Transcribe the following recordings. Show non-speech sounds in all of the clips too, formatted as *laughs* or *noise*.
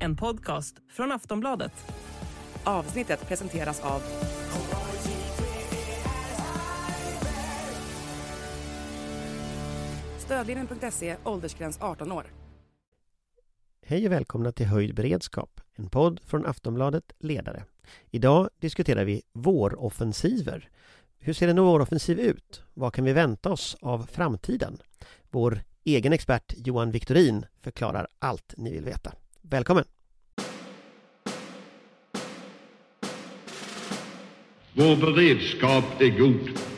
En podcast från Aftonbladet. Avsnittet presenteras av Stödlinjen.se, åldersgräns 18 år. Hej och välkomna till Höjd beredskap, en podd från Aftonbladet Ledare. Idag diskuterar vi våroffensiver. Hur ser en våroffensiv ut? Vad kan vi vänta oss av framtiden? Vår egen expert Johan Victorin förklarar allt ni vill veta. Välkommen! Vår beredskap är god.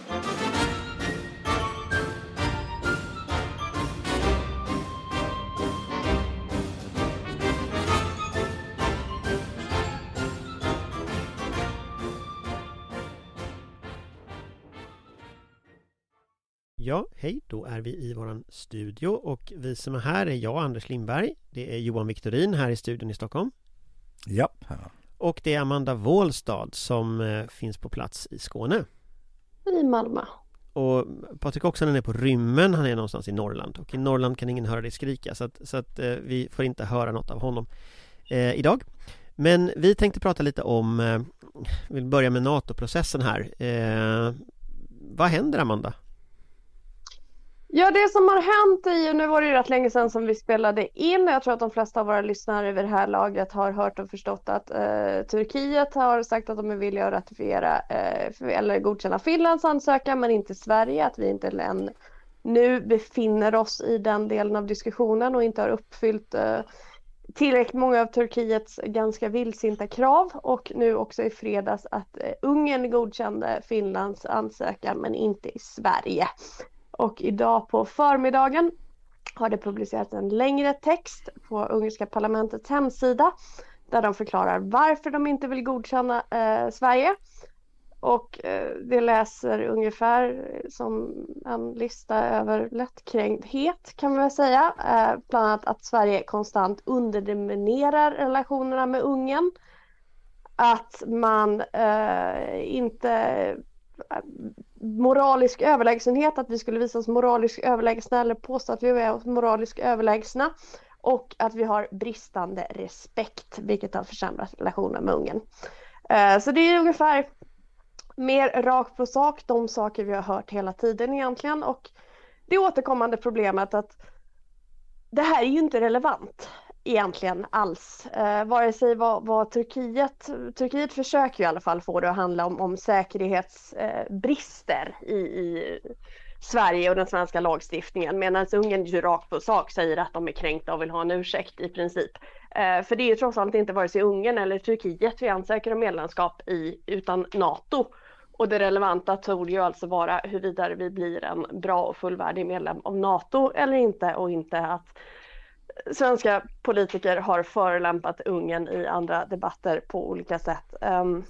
Hej, då är vi i våran studio och vi som är här är jag, Anders Lindberg. Det är Johan Viktorin här i studion i Stockholm. Ja. Och det är Amanda Wåhlstad som eh, finns på plats i Skåne. I Malmö. Och Patrik Oksanen är på rymmen, han är någonstans i Norrland och i Norrland kan ingen höra dig skrika så att, så att eh, vi får inte höra något av honom eh, idag. Men vi tänkte prata lite om, eh, vi vill börja med NATO-processen här. Eh, vad händer Amanda? Ja, det som har hänt är ju, nu var det ju rätt länge sedan som vi spelade in. Jag tror att de flesta av våra lyssnare vid det här laget har hört och förstått att eh, Turkiet har sagt att de är villiga att ratifiera eh, eller godkänna Finlands ansökan, men inte Sverige. Att vi inte än nu befinner oss i den delen av diskussionen och inte har uppfyllt eh, tillräckligt många av Turkiets ganska vildsinta krav och nu också i fredags att eh, Ungern godkände Finlands ansökan men inte i Sverige. Och idag på förmiddagen har det publicerats en längre text på ungerska parlamentets hemsida där de förklarar varför de inte vill godkänna eh, Sverige. Och eh, det läser ungefär som en lista över lättkränkthet kan man väl säga. Eh, bland annat att Sverige konstant underminerar relationerna med Ungern. Att man eh, inte moralisk överlägsenhet, att vi skulle visa oss moraliskt överlägsna eller påstå att vi är moraliskt överlägsna. Och att vi har bristande respekt, vilket har försämrat relationen med Ungern. Eh, så det är ungefär mer rakt på sak, de saker vi har hört hela tiden egentligen. Och det återkommande problemet att det här är ju inte relevant egentligen alls. Eh, vare sig vad, vad, Turkiet, Turkiet försöker i alla fall få det att handla om, om säkerhetsbrister eh, i, i, Sverige och den svenska lagstiftningen medan Ungern ju rakt på sak säger att de är kränkta och vill ha en ursäkt i princip. Eh, för det är ju trots allt inte vare sig Ungern eller Turkiet vi ansöker om medlemskap i utan NATO. Och det relevanta torde ju alltså vara huruvida vi blir en bra och fullvärdig medlem av NATO eller inte och inte att svenska politiker har förolämpat Ungern i andra debatter på olika sätt. Um,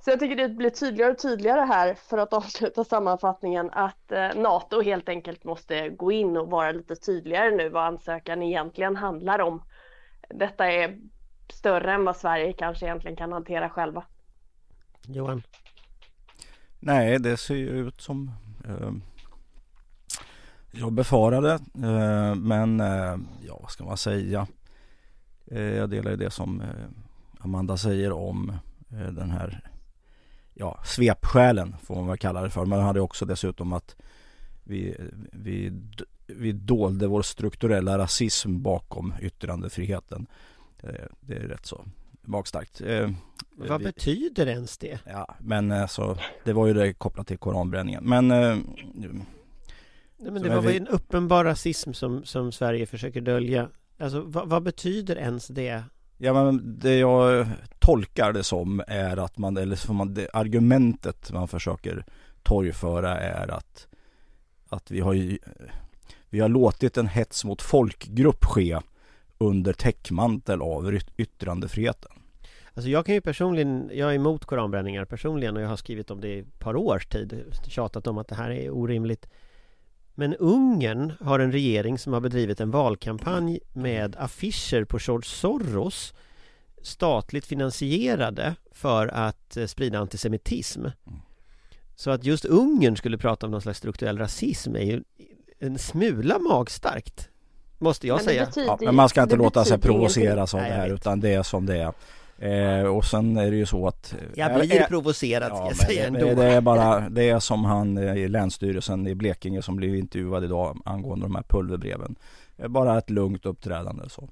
så jag tycker det blir tydligare och tydligare här för att *laughs* avsluta sammanfattningen att eh, NATO helt enkelt måste gå in och vara lite tydligare nu vad ansökan egentligen handlar om. Detta är större än vad Sverige kanske egentligen kan hantera själva. Johan? Nej, det ser ju ut som eh, jag befarade. Eh, men eh, ja, vad ska man säga? Eh, jag delar ju det som Amanda säger om den här ja, svepskälen får man väl kalla det för. Men hade också dessutom att vi, vi, vi dolde vår strukturella rasism bakom yttrandefriheten. Det är rätt så magstarkt. Vad vi, betyder ens det? Ja, men alltså, det var ju det kopplat till koranbränningen. Men Nej, men det var vi... en uppenbar rasism som, som Sverige försöker dölja. Alltså vad, vad, betyder ens det? Ja men det jag tolkar det som är att man, eller som man, det argumentet man försöker torgföra är att att vi har ju, vi har låtit en hets mot folkgrupp ske under täckmantel av yttrandefriheten. Alltså jag kan ju personligen, jag är emot koranbränningar personligen och jag har skrivit om det i ett par års tid, tjatat om att det här är orimligt. Men Ungern har en regering som har bedrivit en valkampanj med affischer på George Soros statligt finansierade för att eh, sprida antisemitism. Så att just Ungern skulle prata om någon slags strukturell rasism är ju en smula magstarkt Måste jag Men säga betyder Ja, men man ska inte låta sig provoceras av det här utan det är som det är. Eh, och sen är det ju så att... Jag eh, blir eh, provocerad ska Ja, jag säga det, ändå det är bara, det är som han eh, i Länsstyrelsen i Blekinge som blev intervjuad idag angående de här pulverbreven. Bara ett lugnt uppträdande så.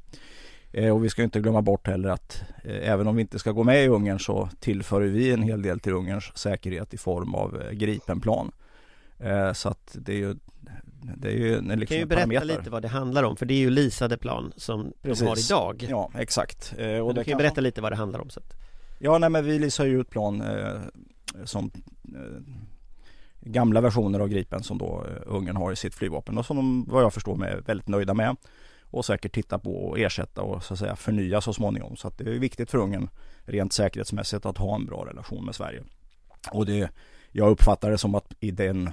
Eh, och vi ska inte glömma bort heller att eh, även om vi inte ska gå med i Ungern så tillför vi en hel del till Ungerns säkerhet i form av eh, Gripenplan. Eh, så att det är ju det är ju en, Du liksom kan ju berätta parameter. lite vad det handlar om för det är ju leasade plan som de har Precis. idag Ja exakt. Eh, och och Du kan ju berätta lite vad det handlar om så att... Ja, nej men vi leasar ju ut plan eh, som eh, gamla versioner av Gripen som då eh, Ungern har i sitt flygvapen och som de vad jag förstår är väldigt nöjda med och säkert titta på och ersätta och så att säga förnya så småningom. Så att det är viktigt för Ungern rent säkerhetsmässigt att ha en bra relation med Sverige. Och det, jag uppfattar det som att i den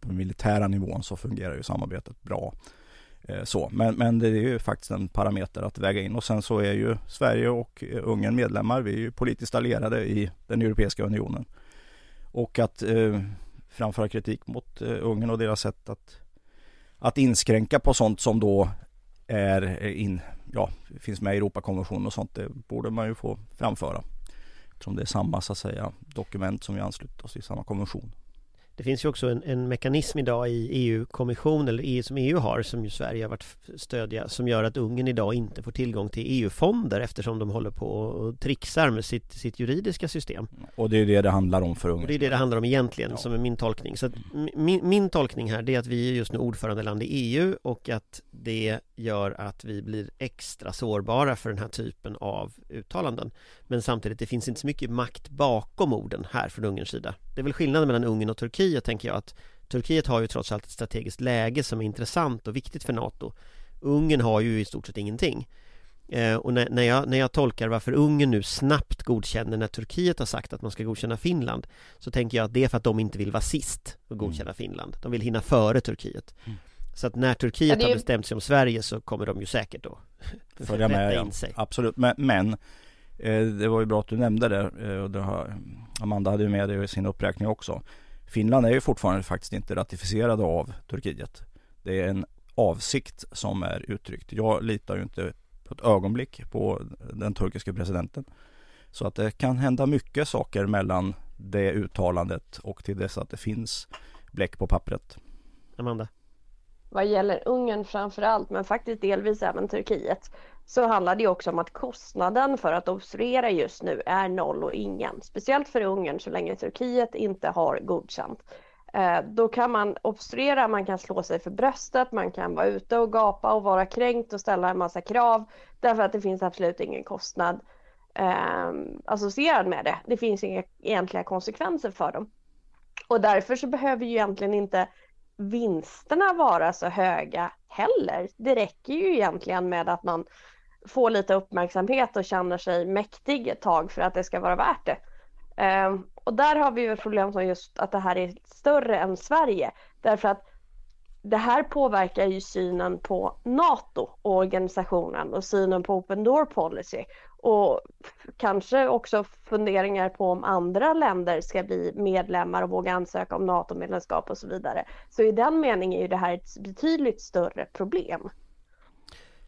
på den militära nivån så fungerar ju samarbetet bra. Eh, så. Men, men det är ju faktiskt en parameter att väga in och sen så är ju Sverige och eh, Ungern medlemmar. Vi är ju politiskt allierade i den Europeiska unionen. Och att eh, framföra kritik mot eh, Ungern och deras sätt att, att inskränka på sånt som då är eh, in, ja, finns med i Europakonventionen och sånt. Det borde man ju få framföra. Eftersom det är samma så att säga dokument som vi ansluter oss till, samma konvention. Det finns ju också en, en mekanism idag i EU-kommission eller EU som EU har som ju Sverige har varit stödja som gör att Ungern idag inte får tillgång till EU-fonder eftersom de håller på och trixar med sitt, sitt juridiska system. Och det är det det handlar om för Ungern. Och det är det det handlar om egentligen Ja. som är min tolkning. Så att min, min tolkning här det är att vi är just nu ordförandeland i EU och att det gör att vi blir extra sårbara för den här typen av uttalanden. Men samtidigt, det finns inte så mycket makt bakom orden här från Ungerns sida. Det är väl skillnaden mellan Ungern och Turkiet tänker jag att Turkiet har ju trots allt ett strategiskt läge som är intressant och viktigt för NATO. Ungern har ju i stort sett ingenting. Eh, och när, när, jag, när jag tolkar varför Ungern nu snabbt godkänner när Turkiet har sagt att man ska godkänna Finland så tänker jag att det är för att de inte vill vara sist och godkänna Finland. De vill hinna före Turkiet. Mm. Så att när Turkiet Ja, är har ju- bestämt sig om Sverige så kommer de ju säkert då följa med. *laughs* Ja. in sig. Absolut, men, men eh, det var ju bra att du nämnde det eh, och det har, Amanda hade ju med det i sin uppräkning också. Finland är ju fortfarande faktiskt inte ratificerade av Turkiet. Det är en avsikt som är uttryckt. Jag litar ju inte på ett ögonblick på den turkiska presidenten. Så att det kan hända mycket saker mellan det uttalandet och till dess att det finns bläck på pappret. Amanda? Vad gäller Ungern framför allt, men faktiskt delvis även Turkiet, så handlar det också om att kostnaden för att obstruera just nu är noll och ingen. Speciellt för Ungern så länge Turkiet inte har godkänt. Eh, då kan man obstruera, man kan slå sig för bröstet, man kan vara ute och gapa och vara kränkt och ställa en massa krav därför att det finns absolut ingen kostnad eh, associerad med det. Det finns inga egentliga konsekvenser för dem. Och därför så behöver ju egentligen inte vinsterna vara så höga heller. Det räcker ju egentligen med att man får lite uppmärksamhet och känner sig mäktig ett tag för att det ska vara värt det. Ehm, och där har vi ju ett problem som just att det här är större än Sverige. Därför att det här påverkar ju synen på NATO och organisationen och synen på Open Door Policy. Och kanske också funderingar på om andra länder ska bli medlemmar och våga ansöka om NATO-medlemskap och så vidare. Så i den meningen är ju det här ett betydligt större problem.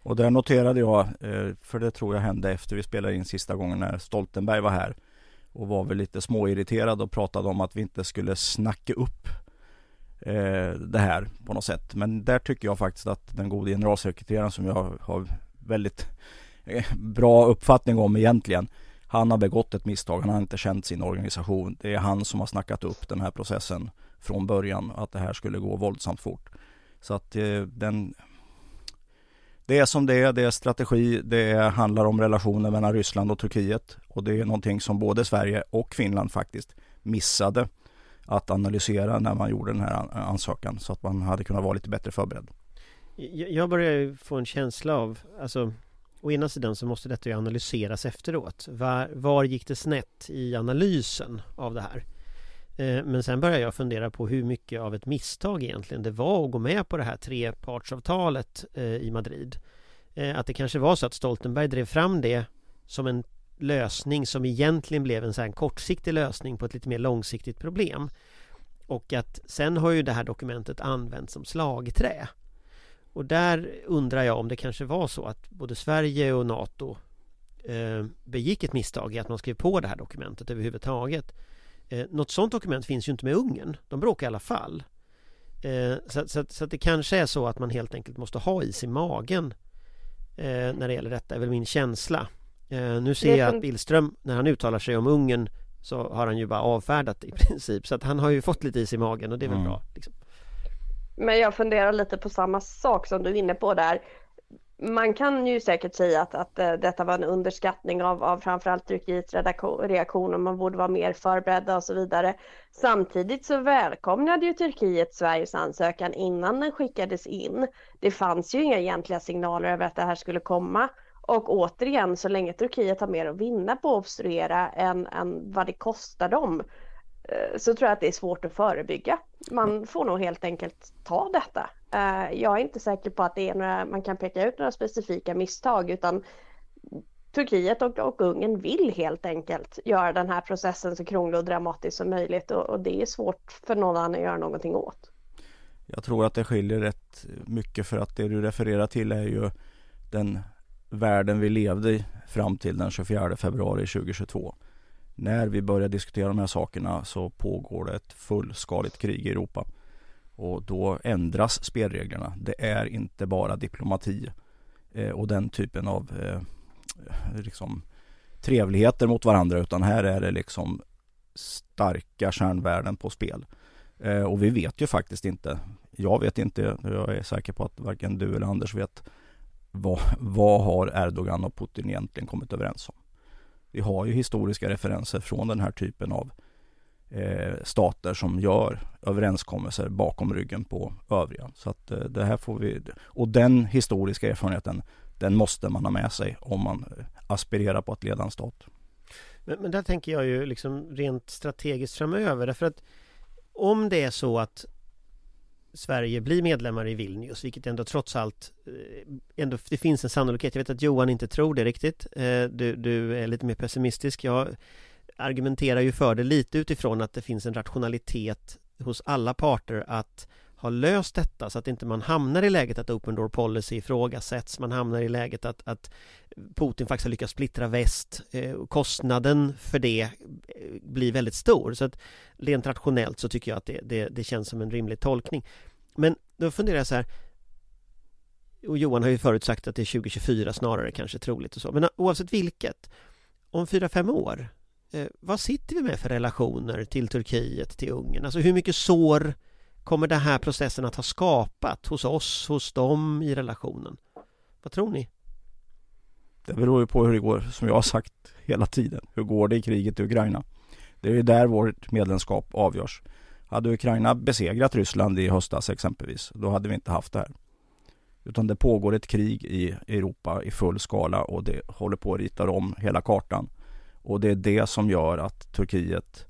Och där noterade jag, eh, för det tror jag hände efter vi spelade in sista gången när Stoltenberg var här och var väl lite småirriterad och pratade om att vi inte skulle snacka upp eh, det här på något sätt. Men där tycker jag faktiskt att den gode generalsekreteraren som jag har väldigt *laughs* bra uppfattning om egentligen. Han har begått ett misstag, han har inte känt sin organisation. Det är han som har snackat upp den här processen från början, att det här skulle gå våldsamt fort. Så att eh, den det är som det är, det är strategi, det handlar om relationer mellan Ryssland och Turkiet och det är någonting som både Sverige och Finland faktiskt missade att analysera när man gjorde den här ansökan så att man hade kunnat vara lite bättre förberedd. Jag jag börjar ju få en känsla av, alltså Å ena sidan så måste detta ju analyseras efteråt. Var, var gick det snett i analysen av det här? Eh, men sen börjar jag fundera på hur mycket av ett misstag egentligen det var att gå med på det här trepartsavtalet eh, i Madrid. Eh, att det kanske var så att Stoltenberg drev fram det som en lösning som egentligen blev en så här kortsiktig lösning på ett lite mer långsiktigt problem. och att sen har ju det här dokumentet använts som slagträ. Och där undrar jag om det kanske var så att både Sverige och NATO eh, begick ett misstag i att man skrev på det här dokumentet överhuvudtaget. Eh, något sådant dokument finns ju inte med Ungern. De bråkar i alla fall. Eh, så, så, så, att det kanske är så att man helt enkelt måste ha is i magen eh, när det gäller detta, är väl min känsla. Eh, nu ser jag att Billström, när han uttalar sig om Ungern så har han ju bara avfärdat i princip. Så att han har ju fått lite is i magen och det är väl mm. bra. Liksom. Men jag funderar lite på samma sak som du är inne på där man kan ju säkert säga att, att eh, detta var en underskattning av, av framförallt Turkiets reaktion och man borde vara mer förberedda och så vidare. Samtidigt så välkomnade ju Turkiet Sveriges ansökan innan den skickades in. Det fanns ju inga egentliga signaler över att det här skulle komma. Och återigen, så länge Turkiet har mer att vinna på att obstruera än, än vad det kostar dem Eh, så tror jag att det är svårt att förebygga. Man får nog helt enkelt ta detta. Eh, jag är inte säker på att det är några, man kan peka ut några specifika misstag utan Turkiet och, och Ungern vill helt enkelt göra den här processen så krånglig och dramatisk som möjligt och, och det är svårt för någon annan att göra någonting åt. Jag tror att det skiljer rätt mycket för att det du refererar till är ju den världen vi levde i fram till den 24 februari 2022. När vi börjar diskutera de här sakerna så pågår det ett fullskaligt krig i Europa. Och då ändras spelreglerna. Det är inte bara diplomati eh, och den typen av eh, liksom, trevligheter mot varandra utan här är det liksom starka kärnvärden på spel. Eh, och vi vet ju faktiskt inte. Jag vet inte, jag är säker på att varken du eller Anders vet vad, vad har Erdogan och Putin egentligen kommit överens om? Vi har ju historiska referenser från den här typen av eh, stater som gör överenskommelser bakom ryggen på övriga. Så att eh, det här får vi, och den historiska erfarenheten, den måste man ha med sig om man eh, aspirerar på att leda en stat. Men, men där tänker jag ju liksom rent strategiskt framöver därför att om det är så att Sverige blir medlemmar i Vilnius, vilket ändå trots allt eh, ändå, Det finns en sannolikhet, jag vet att Johan inte tror det riktigt. Eh, du, du är lite mer pessimistisk. Jag argumenterar ju för det lite utifrån att det finns en rationalitet hos alla parter att ha löst detta så att inte man hamnar i läget att Open Door Policy ifrågasätts. Man hamnar i läget att, att Putin faktiskt har lyckats splittra väst. Eh, kostnaden för det eh, blir väldigt stor. Så att rent rationellt så tycker jag att det, det, det känns som en rimlig tolkning. Men då funderar jag så här och Johan har ju förut sagt att det är 2024 snarare kanske troligt och så. Men oavsett vilket, om fyra fem år eh, vad sitter vi med för relationer till Turkiet, till Ungern? Alltså hur mycket sår kommer den här processen att ha skapat hos oss, hos dem i relationen? Vad tror ni? Det beror ju på hur det går, som jag har sagt hela tiden. Hur går det i kriget i Ukraina? Det är ju där vårt medlemskap avgörs. Hade Ukraina besegrat Ryssland i höstas exempelvis, då hade vi inte haft det här. Utan det pågår ett krig i Europa i full skala och det håller på att rita om hela kartan. Och det är det som gör att Turkiet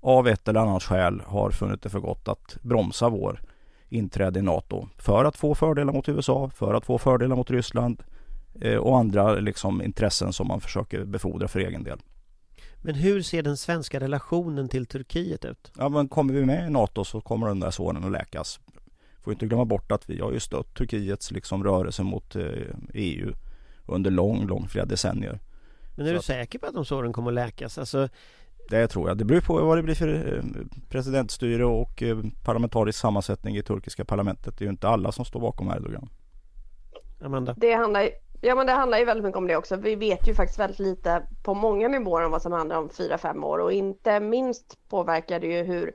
av ett eller annat skäl har funnit det för gott att bromsa vår inträde i NATO. För att få fördelar mot USA, för att få fördelar mot Ryssland och andra liksom, intressen som man försöker befordra för egen del. Men hur ser den svenska relationen till Turkiet ut? Ja, men kommer vi med i NATO så kommer den där såren att läkas. Får inte glömma bort att vi har ju stött Turkiets liksom rörelse mot EU eh, e under lång, lång, flera decennier. Men är så du säker på att de såren kommer att läkas? Alltså... Det tror jag. Det beror på vad det blir för eh, presidentstyre och eh, parlamentarisk sammansättning i turkiska parlamentet. Det är ju inte alla som står bakom Erdogan. Amanda? Det handlar, ja, men det handlar ju väldigt mycket om det också. Vi vet ju faktiskt väldigt lite på många nivåer om vad som handlar om fyra fem år och inte minst påverkar det ju hur,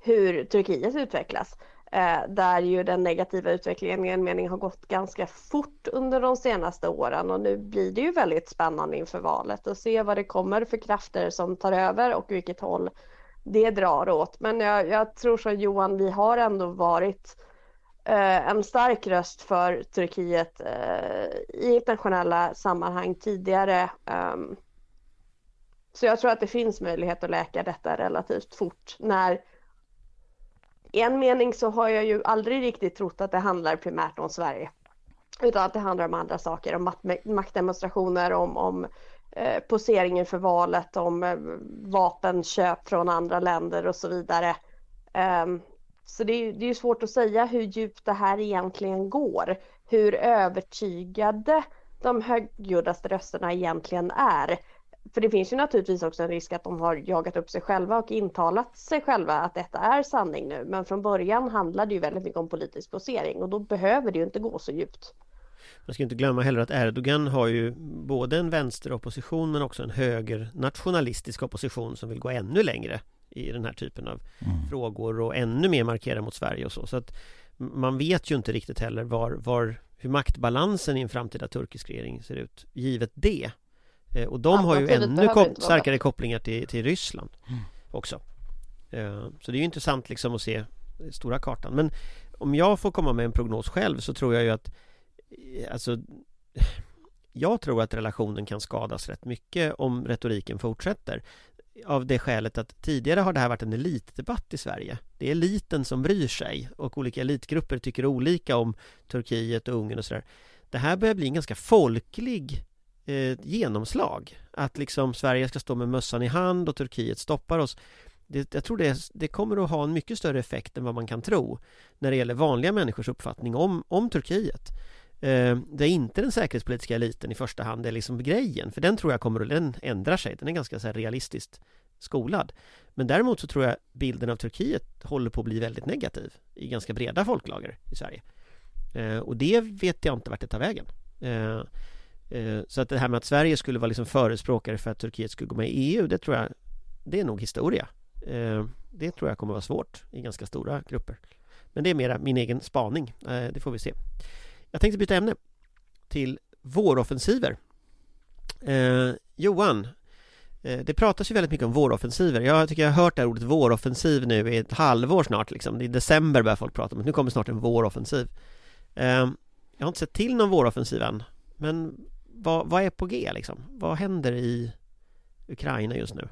hur Turkiet utvecklas. Eh, där ju den negativa utvecklingen i en mening har gått ganska fort under de senaste åren och nu blir det ju väldigt spännande inför valet att se vad det kommer för krafter som tar över och vilket håll det drar åt. Men jag, jag tror som Johan, vi har ändå varit eh, Eh, en stark röst för Turkiet eh, i internationella sammanhang tidigare. Um, så jag tror att det finns möjlighet att läka detta relativt fort när i en mening så har jag ju aldrig riktigt trott att det handlar primärt om Sverige. Utan att det handlar om andra saker, om maktdemonstrationer, om, om eh, poseringen för valet, om eh, vapenköp från andra länder och så vidare. Um, så det är, det är svårt att säga hur djupt det här egentligen går. Hur övertygade de högljuddaste rösterna egentligen är. För det finns ju naturligtvis också en risk att de har jagat upp sig själva och intalat sig själva att detta är sanning nu. Men från början handlar det ju väldigt mycket om politisk posering och då behöver det ju inte gå så djupt. Man ska inte glömma heller att Erdogan har ju både en vänsteropposition men också en höger nationalistisk opposition som vill gå ännu längre i den här typen av mm. frågor och ännu mer markera mot Sverige och så. Så att man vet ju inte riktigt heller var, var hur maktbalansen i en framtida turkisk regering ser ut givet det. Eh, och de har ju ännu kop starkare kopplingar till, till Ryssland mm. också. Eh, så det är ju intressant liksom att se stora kartan. Men om jag får komma med en prognos själv så tror jag ju att eh, Alltså Jag tror att relationen kan skadas rätt mycket om retoriken fortsätter av det skälet att tidigare har det här varit en elitdebatt i Sverige. Det är eliten som bryr sig och olika elitgrupper tycker olika om Turkiet och Ungern och sådär. Det här börjar bli en ganska folklig eh, genomslag. Att liksom Sverige ska stå med mössan i hand och Turkiet stoppar oss. Det, jag tror det, det kommer att ha en mycket större effekt än vad man kan tro när det gäller vanliga människors uppfattning om, om Turkiet. Eh, det är inte den säkerhetspolitiska eliten i första hand, det är liksom grejen, för den tror jag kommer att den ändrar sig, den är ganska så realistiskt skolad. Men däremot så tror jag bilden av Turkiet håller på att bli väldigt negativ i ganska breda folklager i Sverige. Eh, och det vet jag inte vart det tar vägen. Eh, eh så att det här med att Sverige skulle vara liksom förespråkare för att Turkiet skulle gå med i EU, det tror jag, det är nog historia. Eh, det tror jag kommer vara svårt i ganska stora grupper. Men det är mera min egen spaning, eh, det får vi se. Jag tänkte byta ämne till våroffensiver. Eh, Johan, eh, det pratas ju väldigt mycket om våroffensiver. Jag tycker jag har hört det här ordet våroffensiv nu i ett halvår snart liksom. I december börjar folk prata om att nu kommer snart en våroffensiv. Eh, jag har inte sett till någon våroffensiv än. Men vad, vad är på G liksom? Vad händer i Ukraina just nu?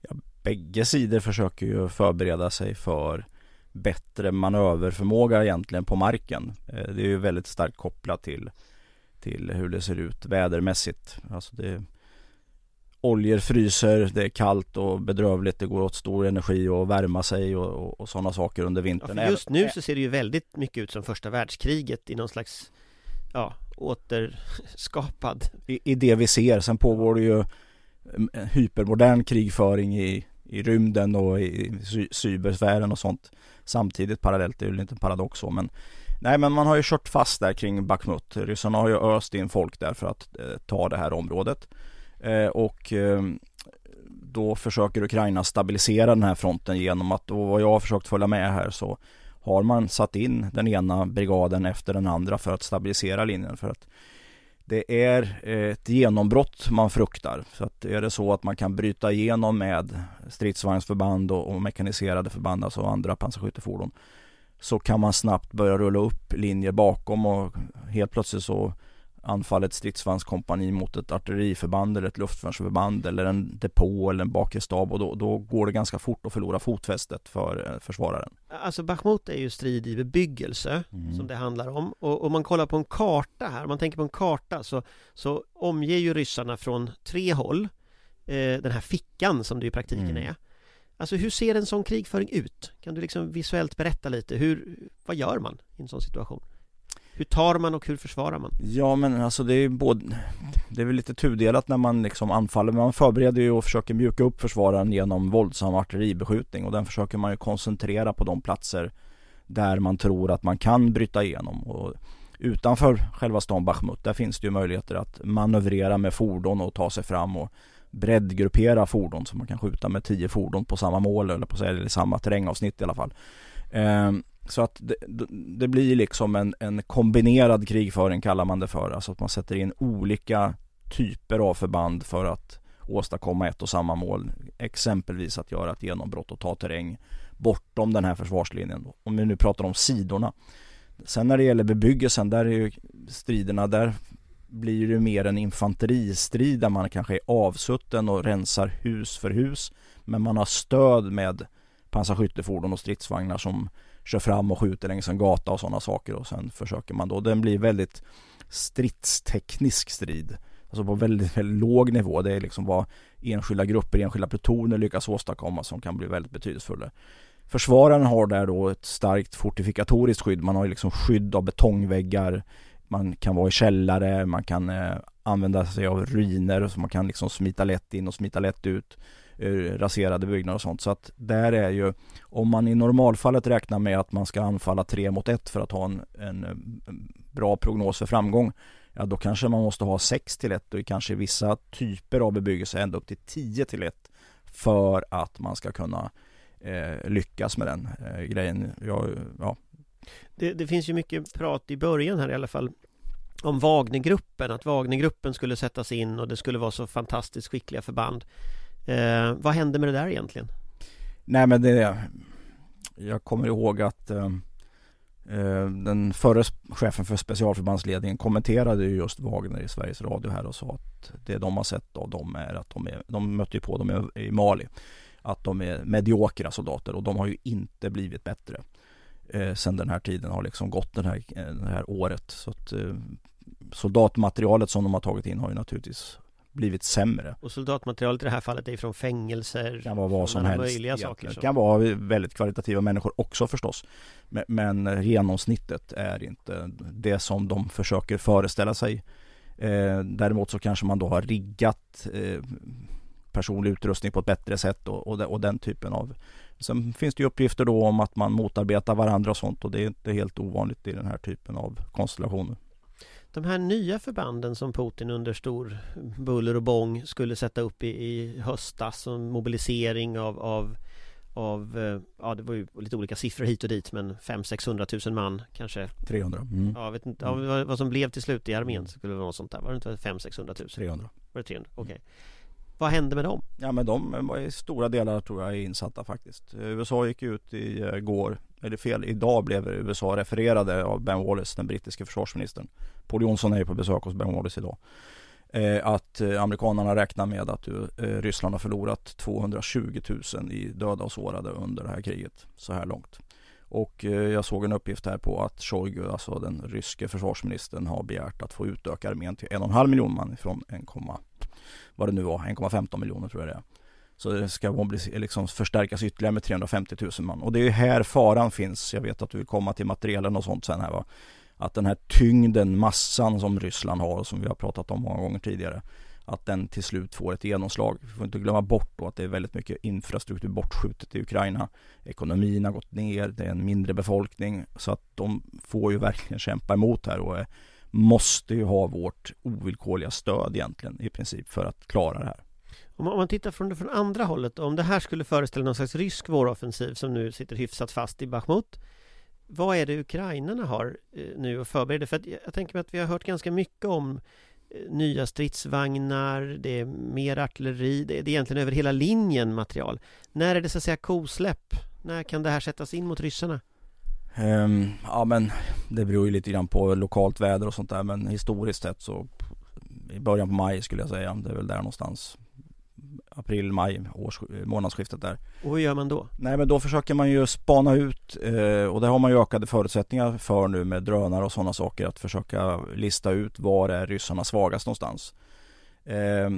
Ja, bägge sidor försöker ju förbereda sig för bättre manöverförmåga egentligen på marken. Eh, det är ju väldigt starkt kopplat till, till hur det ser ut vädermässigt. Alltså det, oljor fryser, det är kallt och bedrövligt, det går åt stor energi att värma sig och, och, och sådana saker under vintern. Ja, just nu så ser det ju väldigt mycket ut som första världskriget i någon slags ja, återskapad I, I det vi ser, sen pågår det ju hypermodern krigföring i, i rymden och i cybersfären och sånt samtidigt parallellt. Det är ju lite paradox så men Nej men man har ju kört fast där kring Bakhmut. Ryssarna har ju öst in folk där för att eh, ta det här området. Eh, och eh, då försöker Ukraina stabilisera den här fronten genom att, och vad jag har försökt följa med här så har man satt in den ena brigaden efter den andra för att stabilisera linjen. För att det är eh, ett genombrott man fruktar. Så att är det så att man kan bryta igenom med stridsvagnsförband och, och mekaniserade förband, alltså andra pansarskyttefordon, så kan man snabbt börja rulla upp linjer bakom och helt plötsligt så anfallet stridsvagnskompani mot ett artilleriförband eller ett luftvärnsförband eller en depå eller en bakre stab och då, då, går det ganska fort att förlora fotfästet för eh, försvararen. Alltså Bachmut är ju strid i bebyggelse mm. som det handlar om och om man kollar på en karta här, om man tänker på en karta så, så omger ju ryssarna från tre håll eh, den här fickan som det i praktiken mm. är. Alltså hur ser en sån krigföring ut? Kan du liksom visuellt berätta lite? Hur, vad gör man i en sån situation? Hur tar man och hur försvarar man? Ja men alltså det är både Det är väl lite tudelat när man liksom anfaller Man förbereder ju och försöker mjuka upp försvararen genom våldsam artilleribeskjutning och den försöker man ju koncentrera på de platser Där man tror att man kan bryta igenom och Utanför själva stan Bachmut där finns det ju möjligheter att manövrera med fordon och ta sig fram och breddgruppera fordon så man kan skjuta med tio fordon på samma mål eller på eller samma terrängavsnitt i alla fall. Ehm, så att det, det, blir liksom en, en kombinerad krigföring kallar man det för. Alltså att man sätter in olika typer av förband för att åstadkomma ett och samma mål. Exempelvis att göra ett genombrott och ta terräng bortom den här försvarslinjen. Om vi nu pratar om sidorna. Sen när det gäller bebyggelsen, där är ju striderna, där blir det mer en infanteristrid där man kanske är avsutten och rensar hus för hus. Men man har stöd med pansarskyttefordon och stridsvagnar som kör fram och skjuter längs en gata och sådana saker och sen försöker man då, den blir väldigt stridsteknisk strid. Alltså på väldigt, väldigt låg nivå. Det är liksom vad enskilda grupper, enskilda plutoner lyckas åstadkomma som kan bli väldigt betydelsefulla. Försvararen har där då ett starkt fortifikatoriskt skydd. Man har liksom skydd av betongväggar. Man kan vara i källare, man kan eh, använda sig av ruiner så man kan liksom smita lätt in och smita lätt ut Eh, raserade byggnader och sånt. Så att där är ju, om man i normalfallet räknar med att man ska anfalla tre mot ett för att ha en, en, eh, bra prognos för framgång. Ja då kanske man måste ha sex till ett och kanske vissa typer av bebyggelse ända upp till tio till ett för att man ska kunna eh, lyckas med den eh, grejen. Ja, ja. Det, det, finns ju mycket prat i början här i alla fall om Wagnergruppen, att Wagnergruppen skulle sättas in och det skulle vara så fantastiskt skickliga förband. Eh, vad hände med det där egentligen? Nej men det Jag kommer ihåg att eh, eh den förre chefen för specialförbandsledningen kommenterade ju just Wagner i Sveriges Radio här och sa att det de har sett av dem är att de, är, de mötte ju på dem i Mali att de är mediokra soldater och de har ju inte blivit bättre eh, sen den här tiden har liksom gått den här, eh, det här året. Så att eh, soldatmaterialet som de har tagit in har ju naturligtvis blivit sämre. Och soldatmaterialet i det här fallet är från fängelser? Det kan vara vad som helst. Möjliga saker, det kan vara väldigt kvalitativa människor också förstås. Men, men genomsnittet är inte det som de försöker föreställa sig. Eh, däremot så kanske man då har riggat eh, personlig utrustning på ett bättre sätt och, och, och, den typen av Sen finns det ju uppgifter då om att man motarbetar varandra och sånt och det är inte helt ovanligt i den här typen av konstellationer. De här nya förbanden som Putin under stor buller och bång skulle sätta upp i, i höstas som mobilisering av, av, av eh, ja det var ju lite olika siffror hit och dit men 500-600 000 man kanske 300 mm. Ja, vet inte, ja, vad, vad som blev till slut i armén skulle det vara något sånt där, var det inte 500-600 000? 300 Var det 300? Okej okay. Vad hände med dem? Ja men de var i stora delar tror jag insatta faktiskt. USA gick ut i eh, går, eller fel, idag blev USA refererade av Ben Wallace, den brittiske försvarsministern. Paul Johnson är ju på besök hos Ben Wallace idag. Eh, att eh, amerikanerna räknar med att eh, Ryssland har förlorat 220 000 i döda och sårade under det här kriget så här långt. Och eh, jag såg en uppgift här på att Shoigu, alltså den ryske försvarsministern, har begärt att få utöka armén till 1,5 miljon man från 1, vad det nu var, 1,15 miljoner tror jag det är. Så det ska liksom förstärkas ytterligare med 350 000 man. Och det är här faran finns. Jag vet att du vill komma till materialen och sånt sen här va. Att den här tyngden, massan som Ryssland har, och som vi har pratat om många gånger tidigare. Att den till slut får ett genomslag. Vi får inte glömma bort då att det är väldigt mycket infrastruktur bortskjutet i Ukraina. Ekonomin har gått ner, det är en mindre befolkning. Så att de får ju verkligen kämpa emot här och eh, måste ju ha vårt ovillkorliga stöd egentligen i princip för att klara det här. Om man tittar från det från andra hållet, om det här skulle föreställa någon slags rysk våroffensiv som nu sitter hyfsat fast i Bachmut Vad är det ukrainarna har eh, nu att förbereda? För att jag tänker mig att vi har hört ganska mycket om eh, nya stridsvagnar, det är mer artilleri, det är egentligen över hela linjen material. När är det så att säga kosläpp? När kan det här sättas in mot ryssarna? Um, ja men det beror ju lite grann på lokalt väder och sånt där men historiskt sett så i början på maj skulle jag säga. Det är väl där någonstans. April, maj, års, månadsskiftet där. Och hur gör man då? Nej men då försöker man ju spana ut eh, och det har man ju ökade förutsättningar för nu med drönare och sådana saker. Att försöka lista ut var är ryssarna svagast någonstans. Eh,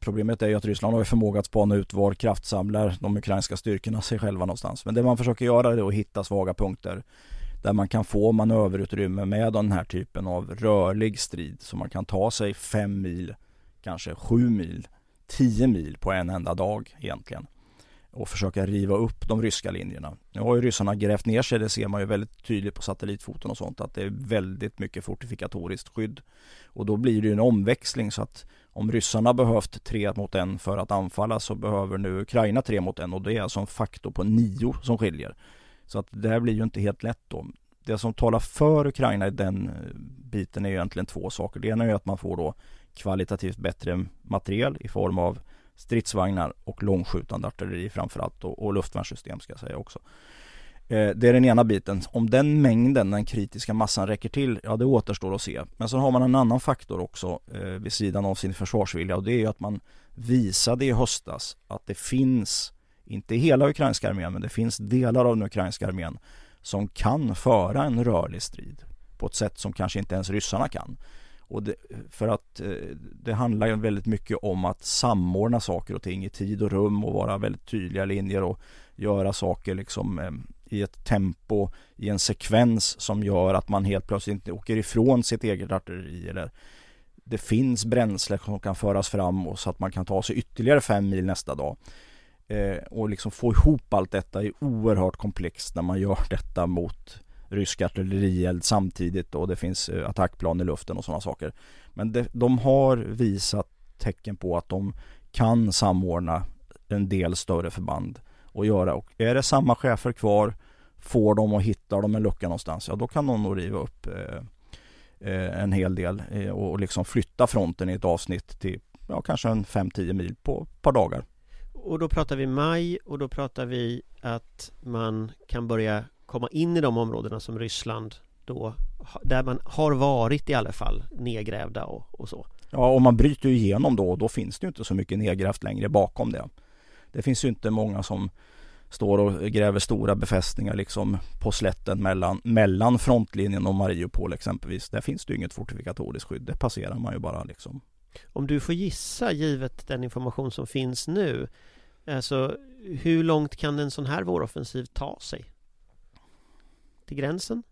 problemet är ju att Ryssland har förmåga att spana ut var kraftsamlar de ukrainska styrkorna sig själva någonstans. Men det man försöker göra är att hitta svaga punkter där man kan få manöverutrymme med den här typen av rörlig strid. Så man kan ta sig fem mil, kanske sju mil, 10 mil på en enda dag egentligen. Och försöka riva upp de ryska linjerna. Nu har ju ryssarna grävt ner sig, det ser man ju väldigt tydligt på satellitfoton och sånt, att det är väldigt mycket fortifikatoriskt skydd. Och då blir det ju en omväxling så att om ryssarna behövt tre mot en för att anfalla så behöver nu Ukraina tre mot en och det är alltså en faktor på nio som skiljer. Så att det här blir ju inte helt lätt då. Det som talar för Ukraina i den eh, biten är egentligen två saker. Det ena är att man får då kvalitativt bättre materiel i form av stridsvagnar och långskjutande artilleri framförallt och, och luftvärnssystem ska jag säga också. Eh, det är den ena biten. Om den mängden, den kritiska massan räcker till, ja det återstår att se. Men så har man en annan faktor också eh, vid sidan av sin försvarsvilja och det är ju att man visade i höstas att det finns, inte hela ukrainska armén, men det finns delar av den ukrainska armén som kan föra en rörlig strid på ett sätt som kanske inte ens ryssarna kan. Och det, för att eh, det handlar ju väldigt mycket om att samordna saker och ting i tid och rum och vara väldigt tydliga linjer och göra saker liksom eh, i ett tempo, i en sekvens som gör att man helt plötsligt inte åker ifrån sitt eget artilleri eller det finns bränsle som kan föras fram och så att man kan ta sig ytterligare fem mil nästa dag. Eh, och liksom få ihop allt detta är oerhört komplext när man gör *laughs* detta mot rysk artillerield samtidigt och det finns eh, attackplan i luften och sådana saker. Men det, de har visat tecken på att de kan samordna en del större förband och göra. Och är det samma chefer kvar, får de och hittar de en lucka någonstans, ja då kan de nog riva upp eh, eh en hel del eh, och liksom flytta fronten i ett avsnitt till ja, kanske en 5-10 mil på ett par dagar. Och då pratar vi maj och då pratar vi att man kan börja komma in i de områdena som Ryssland då där man har varit i alla fall nedgrävda och, och så. Ja, och man bryter ju igenom då och då finns det ju inte så mycket nedgrävt längre bakom det. Det finns ju inte många som står och gräver stora befästningar liksom på slätten mellan, mellan frontlinjen och Mariupol exempelvis. Där finns det ju inget fortifikatoriskt skydd. Det passerar man ju bara liksom. Om du får gissa givet den information som finns nu Alltså hur långt kan en sån här våroffensiv ta sig? Till gränsen?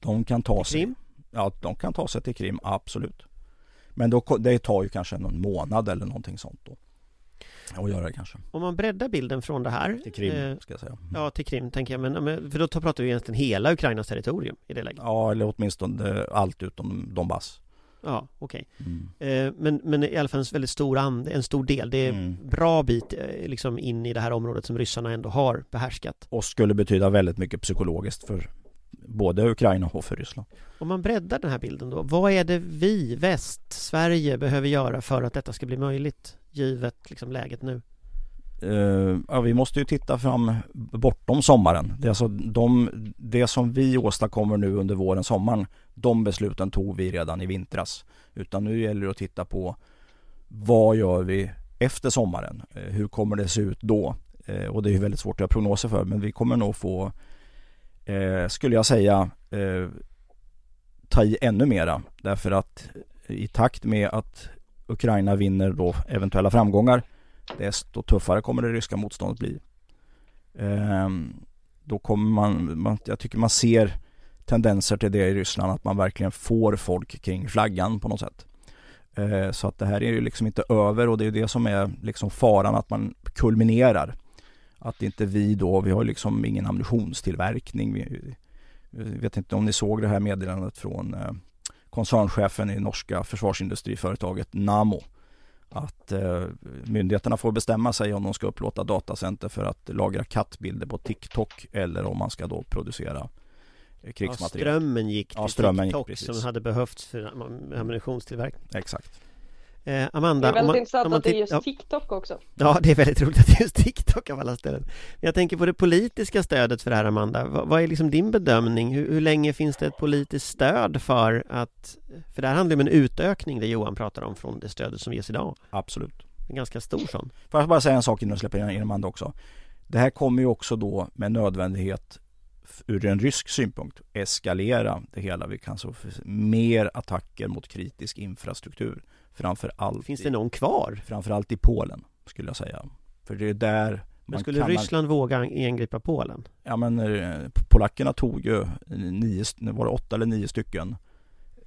De kan ta till Krim? sig Ja, de kan ta sig till Krim, absolut. Men då, det tar ju kanske någon månad eller någonting sånt då. Att göra det kanske. Om man breddar bilden från det här Till Krim eh, ska jag säga. Mm. Ja, till Krim tänker jag. Men, för då pratar vi egentligen hela Ukrainas territorium i det läget. Ja, eller åtminstone allt utom Donbass. Ja, okej. Okay. Mm. Eh, men, men i alla fall en väldigt stor, and, en stor del. Det är mm. bra bit eh, liksom in i det här området som ryssarna ändå har behärskat. Och skulle betyda väldigt mycket psykologiskt för både Ukraina och för Ryssland. Om man breddar den här bilden då, vad är det vi, väst, Sverige behöver göra för att detta ska bli möjligt givet liksom läget nu? Uh, ja, vi måste ju titta fram bortom sommaren. Det, är alltså de, det som vi åstadkommer nu under våren, sommaren, de besluten tog vi redan i vintras. Utan nu gäller det att titta på vad gör vi efter sommaren? Uh, hur kommer det se ut då? Uh, och det är ju väldigt svårt att göra prognoser för, men vi kommer nog få, skulle jag säga, ta i ännu mera. Därför att i takt med att Ukraina vinner då eventuella framgångar desto tuffare kommer det ryska motståndet bli. Ehm, då kommer man, man, jag tycker man ser tendenser till det i Ryssland att man verkligen får folk kring flaggan på något sätt. Ehm, så att det här är ju liksom inte över och det är det som är liksom faran att man kulminerar. Att inte vi då, vi har liksom ingen ammunitionstillverkning. Vi, vet inte om ni såg det här meddelandet från eh, koncernchefen i norska försvarsindustriföretaget Namo att eh, myndigheterna får bestämma sig om de ska upplåta datacenter för att lagra kattbilder på TikTok eller om man ska då producera eh, krigsmateriel. Ja, strömmen gick till ja, strömmen TikTok gick, som hade behövts för ammunitionstillverkning. Exakt. Eh, Amanda, det är väldigt man, intressant att det är just ja, TikTok också. Ja, det är väldigt roligt att det är just TikTok av alla ställen. Jag tänker på det politiska stödet för det här, Amanda. vad, vad är liksom din bedömning? Hur, hur, länge finns det ett politiskt stöd för att... För det här handlar om en utökning, det Johan pratar om, från det stödet som ges idag. Absolut. En ganska stor sån. Får jag bara säga en sak innan jag släpper in Amanda också? Det här kommer ju också då med nödvändighet ur en rysk synpunkt eskalera det hela. Vi kan så mer attacker mot kritisk infrastruktur Framför allt Finns det någon kvar? Framförallt i Polen skulle jag säga. För det är där men skulle kan... Ryssland våga ingripa Polen? Ja men eh, polackerna tog ju nio, var det åtta eller nio stycken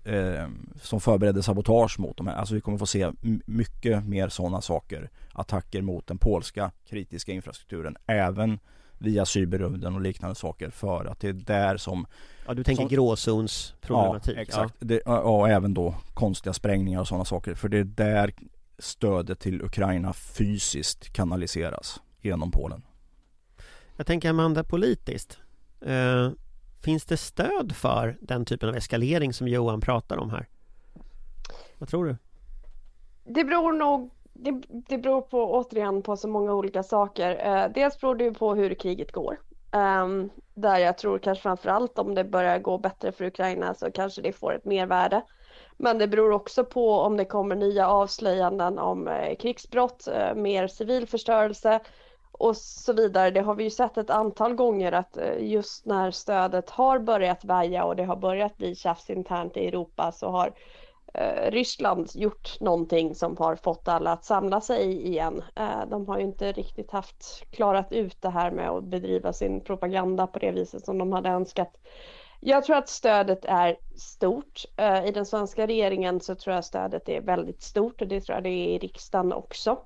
eh, som förberedde sabotage mot dem. Alltså vi kommer få se mycket mer sådana saker. Attacker mot den polska kritiska infrastrukturen. Även via cyberrymden och liknande saker för att det är där som Ja du tänker som, gråzonsproblematik? Ja exakt, ja. Det, och även då konstiga sprängningar och sådana saker för det är där stödet till Ukraina fysiskt kanaliseras genom Polen. Jag tänker Amanda politiskt eh, Finns det stöd för den typen av eskalering som Johan pratar om här? Vad tror du? Det beror nog det, det beror på återigen på så många olika saker. Eh, dels beror det ju på hur kriget går. Um, där jag tror kanske framför allt om det börjar gå bättre för Ukraina så kanske det får ett mervärde. Men det beror också på om det kommer nya avslöjanden om eh, krigsbrott, eh, mer civil förstörelse och så vidare. Det har vi ju sett ett antal gånger att eh, just när stödet har börjat väja och det har börjat bli tjafs internt i Europa så har eh, Ryssland gjort någonting som har fått alla att samla sig igen. Eh, de har ju inte riktigt haft klarat ut det här med att bedriva sin propaganda på det viset som de hade önskat. Jag tror att stödet är stort. Eh, I den svenska regeringen så tror jag stödet är väldigt stort och det tror jag det är i riksdagen också.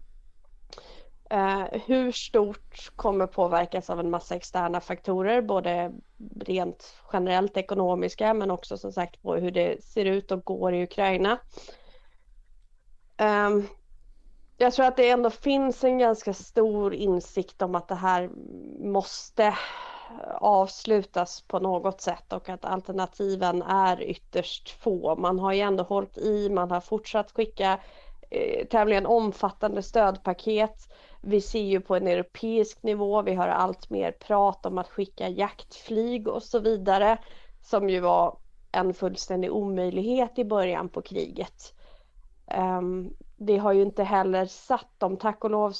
Eh, hur stort kommer påverkas av en massa externa faktorer, både rent generellt ekonomiska men också som sagt på hur det ser ut och går i Ukraina. Um, jag tror att det ändå finns en ganska stor insikt om att det här måste avslutas på något sätt och att alternativen är ytterst få. Man har ju ändå hållit i, man har fortsatt skicka eh, tämligen omfattande stödpaket vi ser ju på en europeisk nivå, vi har allt mer prat om att skicka jaktflyg och så vidare som ju var en fullständig omöjlighet i början på kriget. Um, det har ju inte heller satt dem, tack och lov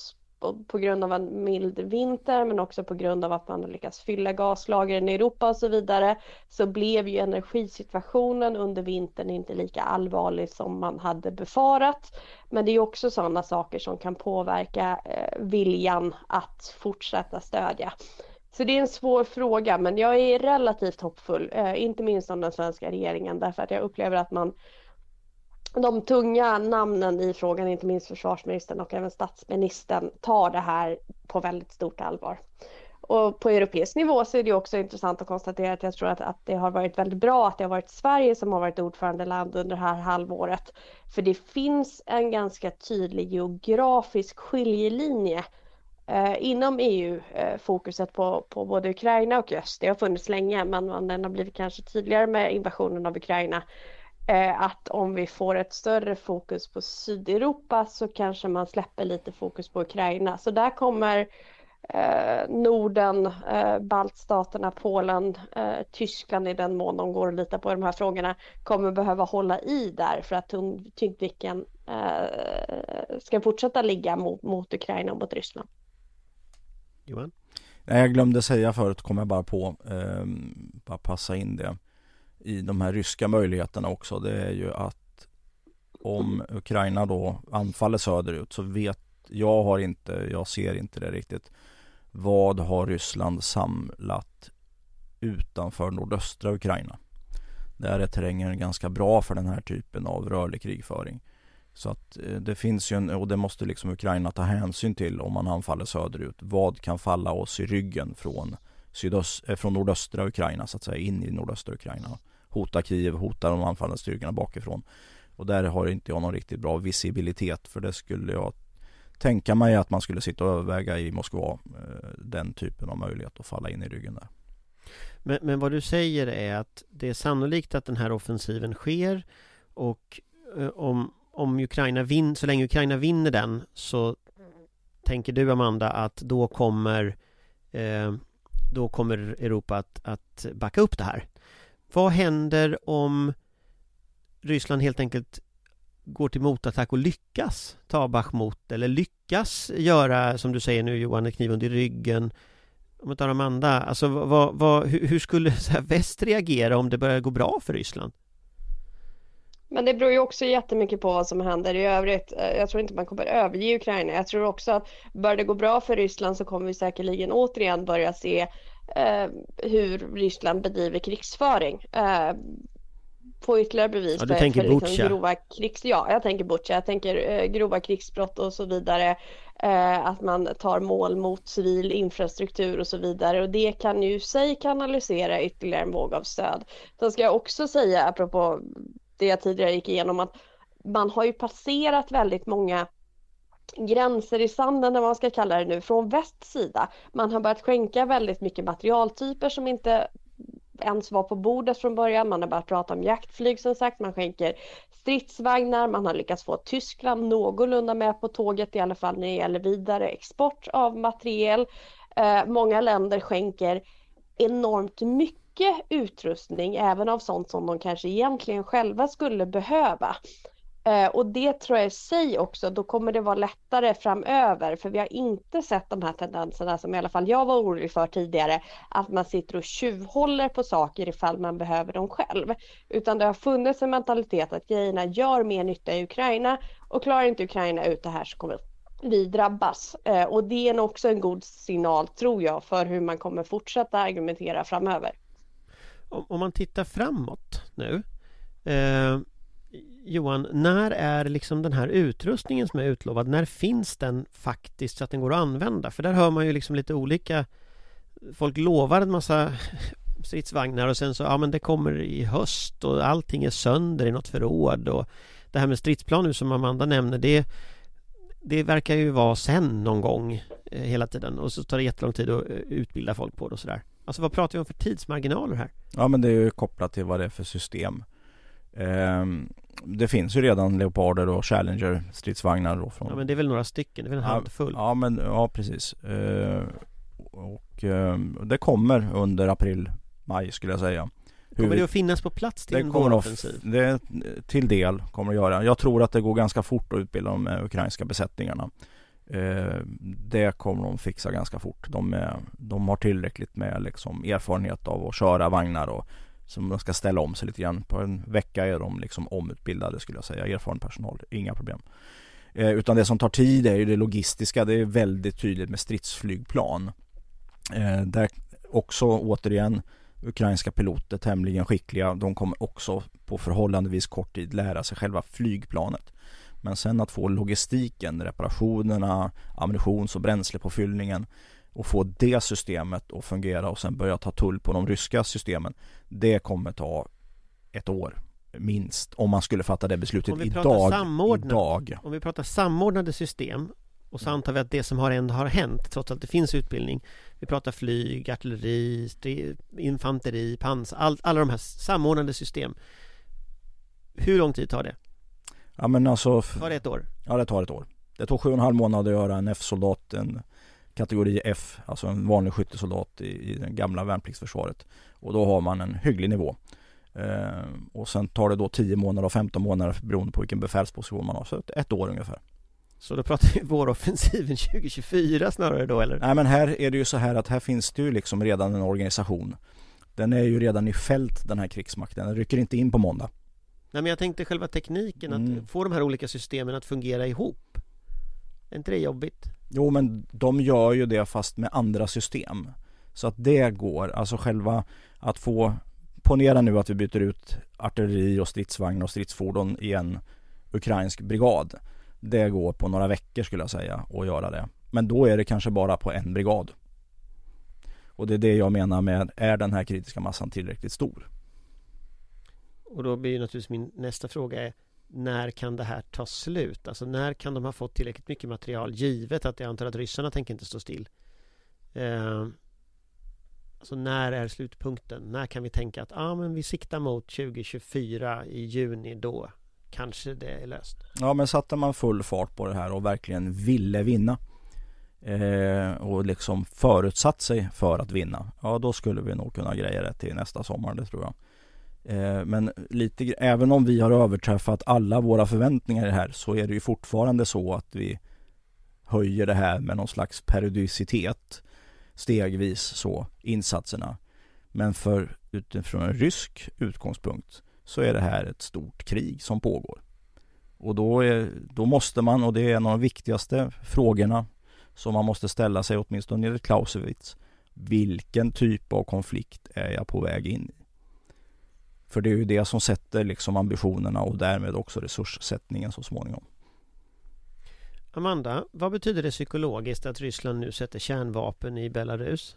på grund av en mild vinter men också på grund av att man har lyckats fylla gaslagren i Europa och så vidare så blev ju energisituationen under vintern inte lika allvarlig som man hade befarat. Men det är också sådana saker som kan påverka eh, viljan att fortsätta stödja. Så det är en svår fråga men jag är relativt hoppfull, eh, inte minst om den svenska regeringen därför att jag upplever att man de tunga namnen i frågan, inte minst försvarsministern och även statsministern, tar det här på väldigt stort allvar. Och på europeisk nivå så är det också intressant att konstatera att jag tror att, att det har varit väldigt bra att det har varit Sverige som har varit ordförandeland under det här halvåret. För det finns en ganska tydlig geografisk skiljelinje eh, inom EU, eh, fokuset på, på både Ukraina och öst. Det har funnits länge men den har blivit kanske tydligare med invasionen av Ukraina att om vi får ett större fokus på Sydeuropa så kanske man släpper lite fokus på Ukraina. Så där kommer eh, Norden, eh, baltstaterna, Polen, eh, Tyskland i den mån de går och litar på de här frågorna kommer behöva hålla i där för att tyngdviken eh, ska fortsätta ligga mot, mot Ukraina och mot Ryssland. Johan? Nej, jag glömde säga förut, kom jag bara på, eh, bara passa in det i de här ryska möjligheterna också det är ju att om Ukraina då anfaller söderut så vet jag har inte, jag ser inte det riktigt. Vad har Ryssland samlat utanför nordöstra Ukraina? Där är terrängen ganska bra för den här typen av rörlig krigföring. Så att eh, det finns ju en, och det måste liksom Ukraina ta hänsyn till om man anfaller söderut. Vad kan falla oss i ryggen från, sydöst, eh, från nordöstra Ukraina så att säga in i nordöstra Ukraina hota Kiev, hota de anfallande styrkorna bakifrån. Och där har inte jag någon riktigt bra visibilitet för det skulle jag tänka mig att man skulle sitta och överväga i Moskva eh, den typen av möjlighet att falla in i ryggen där. Men, men vad du säger är att det är sannolikt att den här offensiven sker och eh, om, om Ukraina vinner, så länge Ukraina vinner den så tänker du Amanda att då kommer eh, då kommer Europa att, att backa upp det här. Vad händer om Ryssland helt enkelt går till motattack och lyckas ta Bachmut eller lyckas göra som du säger nu Johan, en kniv under ryggen om vi tar Amanda, alltså vad, vad, hur skulle *laughs* väst reagera om det börjar gå bra för Ryssland? Men det beror ju också jättemycket på vad som händer i övrigt. Eh, jag tror inte man kommer överge Ukraina. Jag tror också att börjar det gå bra för Ryssland så kommer vi säkerligen återigen börja se eh, hur Ryssland bedriver krigsföring. Eh, få ytterligare bevis ja, du för, tänker för liksom, grova krigs... Ja, jag tänker Butcha. Jag tänker eh, grova krigsbrott och så vidare. Eh, att man tar mål mot civil infrastruktur och så vidare. Och det kan ju sig kanalisera ytterligare en våg av stöd. Sen ska jag också säga, apropå det jag tidigare gick igenom, att man har ju passerat väldigt många gränser i sanden, eller vad man ska kalla det nu, från västs sida. Man har börjat skänka väldigt mycket materialtyper som inte ens var på bordet från början. Man har börjat prata om jaktflyg som sagt, man skänker stridsvagnar, man har lyckats få Tyskland någorlunda med på tåget i alla fall när det gäller vidare export av materiel. Eh, många länder skänker enormt mycket utrustning, även av sånt som de kanske egentligen själva skulle behöva. Eh, och det tror jag i sig också, då kommer det vara lättare framöver för vi har inte sett de här tendenserna som i alla fall jag var orolig för tidigare, att man sitter och tjuvhåller på saker ifall man behöver dem själv. Utan det har funnits en mentalitet att grejerna gör mer nytta i Ukraina och klarar inte Ukraina ut det här så kommer vi drabbas. Eh, och det är nog också en god signal, tror jag, för hur man kommer fortsätta argumentera framöver. Om, om man tittar framåt nu eh, Johan, när är liksom den här utrustningen som är utlovad, när finns den faktiskt så att den går att använda? För där hör man ju liksom lite olika Folk lovar en massa *laughs* stridsvagnar och sen så, ja men det kommer i höst och allting är sönder i något förråd och Det här med stridsplan nu som Amanda nämner det Det verkar ju vara sen någon gång eh, hela tiden och så tar det jättelång tid att eh, utbilda folk på det och sådär Alltså vad pratar vi om för tidsmarginaler här? Ja men det är ju kopplat till vad det är för system det finns ju redan Leoparder och Challenger stridsvagnar då från... Ja men det är väl några stycken, det är väl en ja, handfull? Ja men ja precis ehm, Och ehm, det kommer under april, maj skulle jag säga Kommer det att finnas på plats till det en våroffensiv? Det till del kommer att göra. Jag tror att det går ganska fort att utbilda de ukrainska besättningarna. Det kommer de fixa ganska fort. De, är, de har tillräckligt med liksom erfarenhet av att köra vagnar och som de ska ställa om sig lite grann. På en vecka är de liksom omutbildade skulle jag säga, erfaren personal, inga problem. Eh, utan det som tar tid är ju det logistiska, det är väldigt tydligt med stridsflygplan. Eh, där också återigen ukrainska piloter tämligen skickliga, de kommer också på förhållandevis kort tid lära sig själva flygplanet. Men sen att få logistiken, reparationerna, ammunitions och bränslepåfyllningen och få det systemet att fungera och sen börja ta tull på de ryska systemen. Det kommer ta ett år minst om man skulle fatta det beslutet om idag, idag. Om vi pratar samordnade system och så antar vi att det som har ändå har hänt trots att det finns utbildning Vi pratar flyg, artilleri, infanteri, pansar, all, alla de här samordnade system Hur lång tid tar det? Ja men alltså Tar det ett år? Ja det tar ett år Det tog sju och en halv månad att göra en F-soldat, en kategori F, alltså en vanlig skyttesoldat i, i det gamla värnpliktsförsvaret. Och då har man en hygglig nivå. Eh, och sen tar det då 10 månader och 15 månader beroende på vilken befälsposition man har, så ett, ett år ungefär. Så då pratar vi *laughs* våroffensiven 2024 snarare då eller? Nej men här är det ju så här att här finns det ju liksom redan en organisation. Den är ju redan i fält den här krigsmakten, den rycker inte in på måndag. Nej men jag tänkte själva tekniken, att mm. få de här olika systemen att fungera ihop. Är inte det jobbigt? Jo men de gör ju det fast med andra system. Så att det går, alltså själva att få Ponera nu att vi byter ut artilleri och stridsvagn och stridsfordon i en ukrainsk brigad. Det går på några veckor skulle jag säga att göra det. Men då är det kanske bara på en brigad. Och det är det jag menar med, är den här kritiska massan tillräckligt stor? Och då blir naturligtvis min nästa fråga är när kan det här ta slut? Alltså när kan de ha fått tillräckligt mycket material givet att jag antar att ryssarna tänker inte stå still? Eh, alltså när är slutpunkten? När kan vi tänka att ah, men vi siktar mot 2024 i juni då kanske det är löst? Ja men satte man full fart på det här och verkligen ville vinna eh, och liksom förutsatt sig för att vinna ja då skulle vi nog kunna greja det till nästa sommar det tror jag. Eh, men lite, även om vi har överträffat alla våra förväntningar i det här så är det ju fortfarande så att vi höjer det här med någon slags periodicitet stegvis så insatserna. Men för utifrån en rysk utgångspunkt så är det här ett stort krig som pågår. Och då, är, då måste man, och det är en av de viktigaste frågorna som man måste ställa sig åtminstone enligt Clausewitz. Vilken typ av konflikt är jag på väg in i? För det är ju det som sätter liksom ambitionerna och därmed också resurssättningen så småningom. Amanda, vad betyder det psykologiskt att Ryssland nu sätter kärnvapen i Belarus?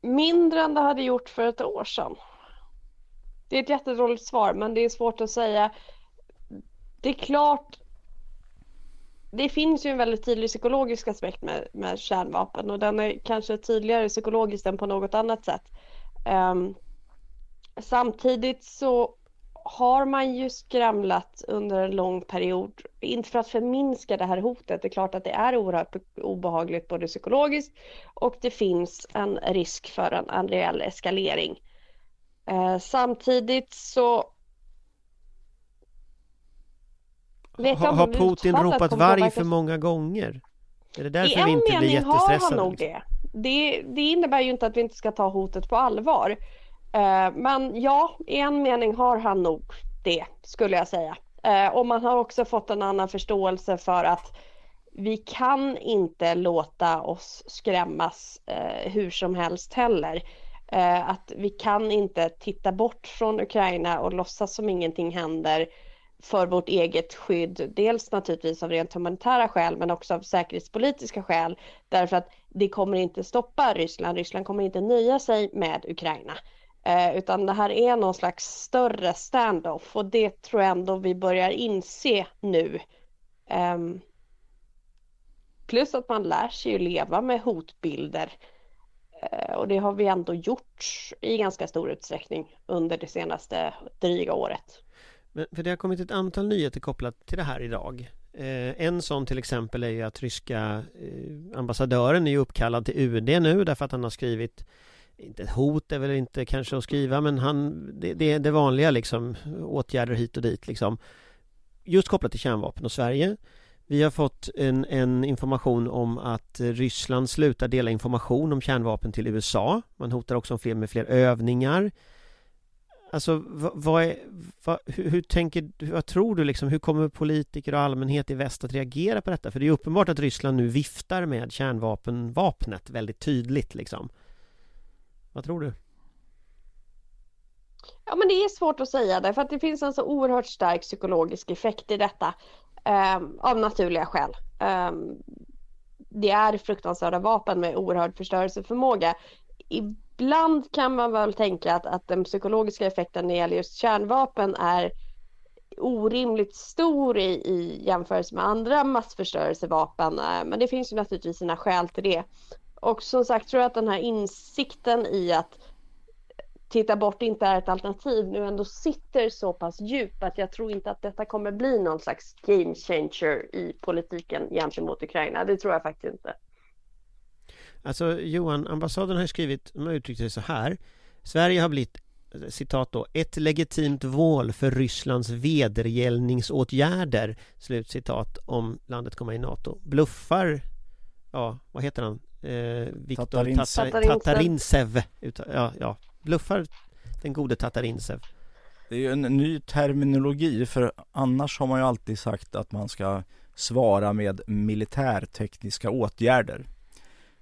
Mindre än det hade gjort för ett år sedan. Det är ett jättedåligt svar men det är svårt att säga. Det är klart det finns ju en väldigt tydlig psykologisk aspekt med, med kärnvapen och den är kanske tydligare psykologiskt än på något annat sätt. Um, samtidigt så har man ju skramlat under en lång period, inte för att förminska det här hotet, det är klart att det är oerhört obehagligt både psykologiskt och det finns en risk för en, en reell eskalering. Eh, samtidigt så vet Ha, har Putin ropat varg för många gånger? Är det I därför vi en inte blir mening har han jättestressade? nog liksom? det. det. Det innebär ju inte att vi inte ska ta hotet på allvar. Eh, men ja, i en mening har han nog det, skulle jag säga. Eh, och man har också fått en annan förståelse för att vi kan inte låta oss skrämmas eh, hur som helst heller. Att vi kan inte titta bort från Ukraina och låtsas som ingenting händer för vårt eget skydd. Dels naturligtvis av rent humanitära skäl men också av säkerhetspolitiska skäl. Därför att det kommer inte stoppa Ryssland. Ryssland kommer inte nöja sig med Ukraina. Eh, utan det här är någon slags större standoff och det tror jag ändå vi börjar inse nu. Eh, plus att man lär sig ju leva med hotbilder. Eh, och det har vi ändå gjort i ganska stor utsträckning under det senaste dryga året. Men, för det har kommit ett antal nyheter kopplat till det här idag. Eh, en sån till exempel är ju att ryska eh, ambassadören är ju uppkallad till UD nu därför att han har skrivit inte ett hot är väl inte kanske att skriva men han det, det är det vanliga liksom åtgärder hit och dit liksom. Just kopplat till kärnvapen och Sverige. Vi har fått en, en information om att Ryssland slutar dela information om kärnvapen till USA man hotar också med fler med fler övningar. Alltså vad, vad är, vad, hur, hur tänker vad tror du liksom, hur kommer politiker och allmänhet i väst att reagera på detta? För det är uppenbart att Ryssland nu viftar med kärnvapenvapnet väldigt tydligt liksom. Vad tror du? Ja men det är svårt att säga därför att det finns en så oerhört stark psykologisk effekt i detta. eh, av naturliga skäl. Eh, det är fruktansvärda vapen med oerhörd förstörelseförmåga. Ibland kan man väl tänka att, att den psykologiska effekten när det gäller just kärnvapen är orimligt stor i, i jämförelse med andra massförstörelsevapen. Eh, men det finns ju naturligtvis sina skäl till det. Och som sagt tror jag att den här insikten i att titta bort inte är ett alternativ nu ändå sitter så pass djupt att jag tror inte att detta kommer bli någon slags game changer i politiken gentemot Ukraina. Det tror jag faktiskt inte. Alltså Johan, ambassaden har ju skrivit, de har uttryckt sig så här Sverige har blivit, citat då, ett legitimt mål för Rysslands vedergällningsåtgärder Slutcitat om landet kommer i NATO Bluffar, ja vad heter han? Eh, Viktor Tatarintsev. Tatar- Tatarintsev Uta- ja, ja, bluffar den gode Tatarintsev Det är ju en ny terminologi för annars har man ju alltid sagt att man ska svara med militärtekniska åtgärder.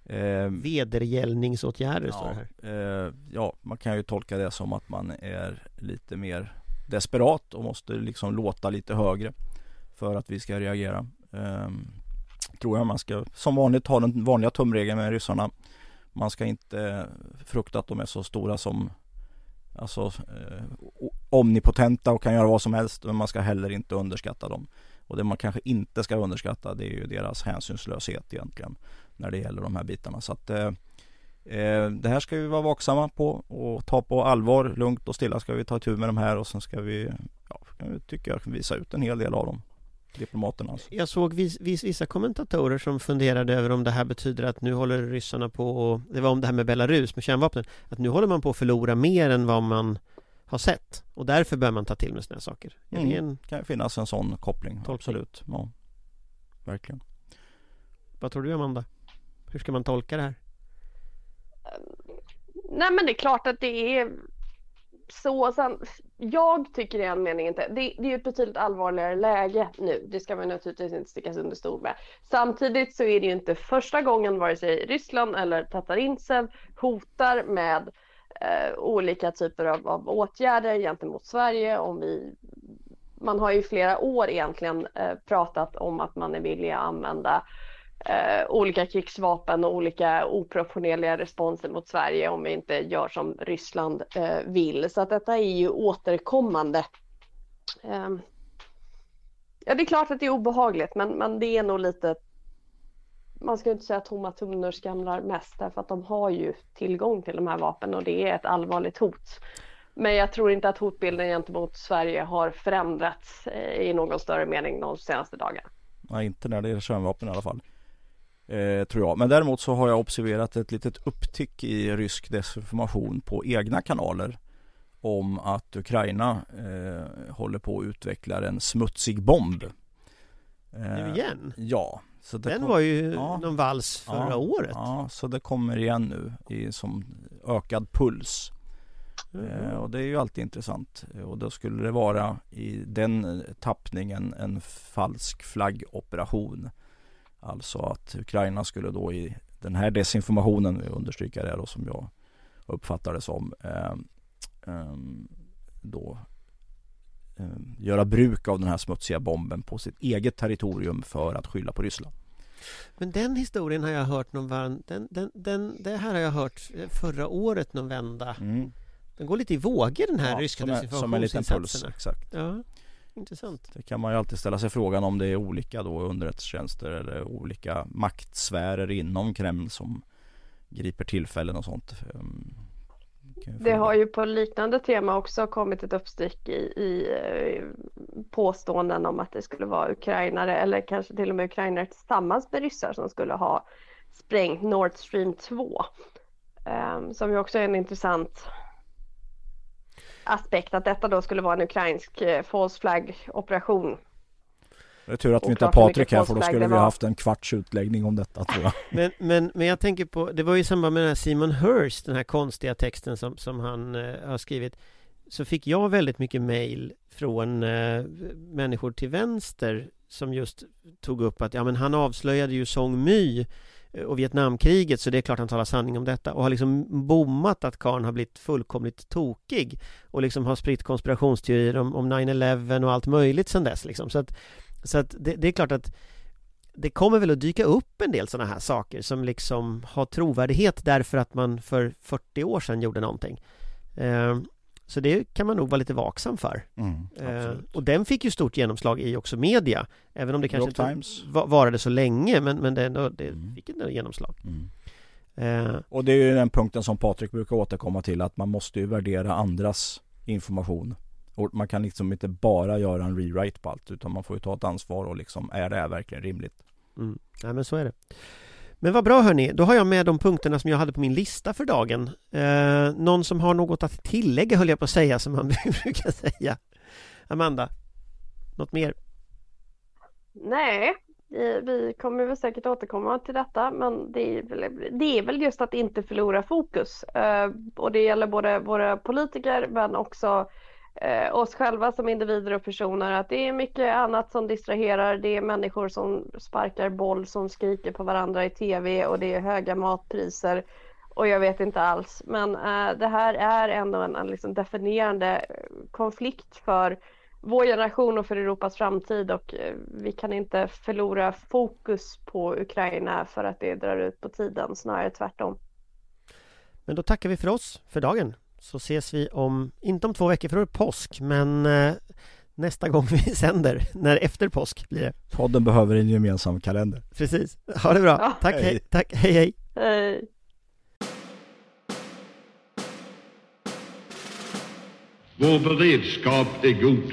Eh, Vedergällningsåtgärder står det ja, här eh, ja, man kan ju tolka det som att man är lite mer desperat och måste liksom låta lite högre för att vi ska reagera. Eh, tror jag man ska som vanligt ha den vanliga tumregeln med ryssarna. Man ska inte frukta att de är så stora som Alltså eh, omnipotenta och kan göra vad som helst men man ska heller inte underskatta dem. Och det man kanske inte ska underskatta det är ju deras hänsynslöshet egentligen när det gäller de här bitarna. Så att eh, eh, det här ska vi vara vaksamma på och ta på allvar. Lugnt och stilla ska vi ta tur med de här och sen ska vi, ja, tycker jag, visa ut en hel del av dem. Diplomaterna alltså. Jag såg vis, vis, vissa kommentatorer som funderade över om det här betyder att nu håller ryssarna på och, Det var om det här med Belarus med kärnvapnen Att nu håller man på att förlora mer än vad man har sett Och därför bör man ta till med sådana här saker Är det Mm. en, kan finnas en sån koppling. Tolkning. Absolut. Ja. Verkligen. Vad tror du Amanda? Hur ska man tolka det här? Nej men det är klart att det är så. Sen, jag tycker i en mening inte, det, det är ju ett betydligt allvarligare läge nu. Det ska man naturligtvis inte stickas under stol med. Samtidigt så är det ju inte första gången vare sig Ryssland eller Tatarintsev hotar med eh, olika typer av, av åtgärder gentemot Sverige. Om vi, man har ju i flera år egentligen eh, pratat om att man är villig att använda eh, olika krigsvapen och olika oproportionerliga responser mot Sverige om vi inte gör som Ryssland eh, vill. Så att detta är ju återkommande. Eh, ja, det är klart att det är obehagligt, men, men det är nog lite man ska inte säga att tomma tunnor skramlar mest därför att de har ju tillgång till de här vapnen och det är ett allvarligt hot. Men jag tror inte att hotbilden gentemot Sverige har förändrats eh, i någon större mening de senaste dagarna. Nej, inte när det gäller kärnvapen i alla fall. Eh, tror jag. Men däremot så har jag observerat ett litet upptick i rysk desinformation på egna kanaler. om att Ukraina eh, håller på att utveckla en smutsig bomb. Nu Eh, igen? Ja. Så Den kom- var ju Ja. någon vals förra Ja, året. Ja, så det kommer igen nu i, som ökad puls. Eh, och det är ju alltid intressant. Eh, Och då skulle det vara i den eh, tappningen en falsk flaggoperation. Alltså att Ukraina skulle då i den här desinformationen, vi understryker det då som jag uppfattar det som, eh, ehm, då eh, göra bruk av den här smutsiga bomben på sitt eget territorium för att skylla på Ryssland. Men den historien har jag hört någon varm, den, den, den, det här har jag hört förra året någon vända. Mm. Den går lite i vågor den här Ja, ryska som, är, som en liten puls, exakt. Ja, intressant. Det kan man ju alltid ställa sig frågan om det är olika då underrättelsetjänster eller olika maktsfärer inom Kreml som griper tillfällen och sånt. Det har ju på liknande tema också kommit ett uppstick i, i eh, påståenden om att det skulle vara ukrainare eller kanske till och med ukrainare tillsammans med ryssar som skulle ha sprängt Nord Stream 2. Ehm, som ju också är en intressant aspekt att detta då skulle vara en ukrainsk eh, false flag operation. Det är tur att vi inte har Patrik här för då skulle vi var. haft en kvarts utläggning om detta tror jag. Men, men, men jag tänker på, det var ju i samband med den här Simon Hurst, den här konstiga texten som, som han eh, har skrivit Så fick jag väldigt mycket mail från eh, människor till vänster som just tog upp att ja men han avslöjade ju Song My eh, och Vietnamkriget så det är klart han talar sanning om detta och har liksom bommat att Karn har blivit fullkomligt tokig och liksom har spritt konspirationsteorier om, om 9-11 och allt möjligt sedan dess liksom. Så att, så att det, det är klart att det kommer väl att dyka upp en del sådana här saker som liksom har trovärdighet därför att man för 40 år sedan gjorde någonting. Eh, Så det kan man nog vara lite vaksam för. Mm, Eh, absolut. Och den fick ju stort genomslag i också media. Även om det kanske York inte varade så länge men, men det, det Mm. fick ändå genomslag. Mm. Eh, Och det är ju den punkten som Patrik brukar återkomma till att man måste ju värdera andras information. Och man kan liksom inte bara göra en rewrite på allt utan man får ju ta ett ansvar och liksom är det här verkligen rimligt? Mm. Nej men så är det. Men vad bra hörni, då har jag med de punkterna som jag hade på min lista för dagen. Eh, någon som har något att tillägga höll jag på att säga som man *laughs* brukar säga. Amanda, något mer? Nej, vi, vi kommer väl säkert återkomma till detta, men det är väl, det är väl just att inte förlora fokus. Eh, och det gäller både våra politiker men också eh, oss själva som individer och personer. Att det är mycket annat som distraherar. Det är människor som sparkar boll, som skriker på varandra i tv och det är höga matpriser. Och jag vet inte alls. Men eh, det här är ändå en, en liksom definierande eh, konflikt för vår generation och för Europas framtid och eh, vi kan inte förlora fokus på Ukraina för att det drar ut på tiden, snarare tvärtom. Men då tackar vi för oss för dagen. Så ses vi om, inte om två veckor för då är det påsk, men eh, nästa gång *laughs* vi sänder, när efter påsk blir det. Podden behöver en gemensam kalender. Precis. Ha det bra. Ja. Tack, Hej. hej. Tack, hej, hej. Hej! Vår beredskap är god.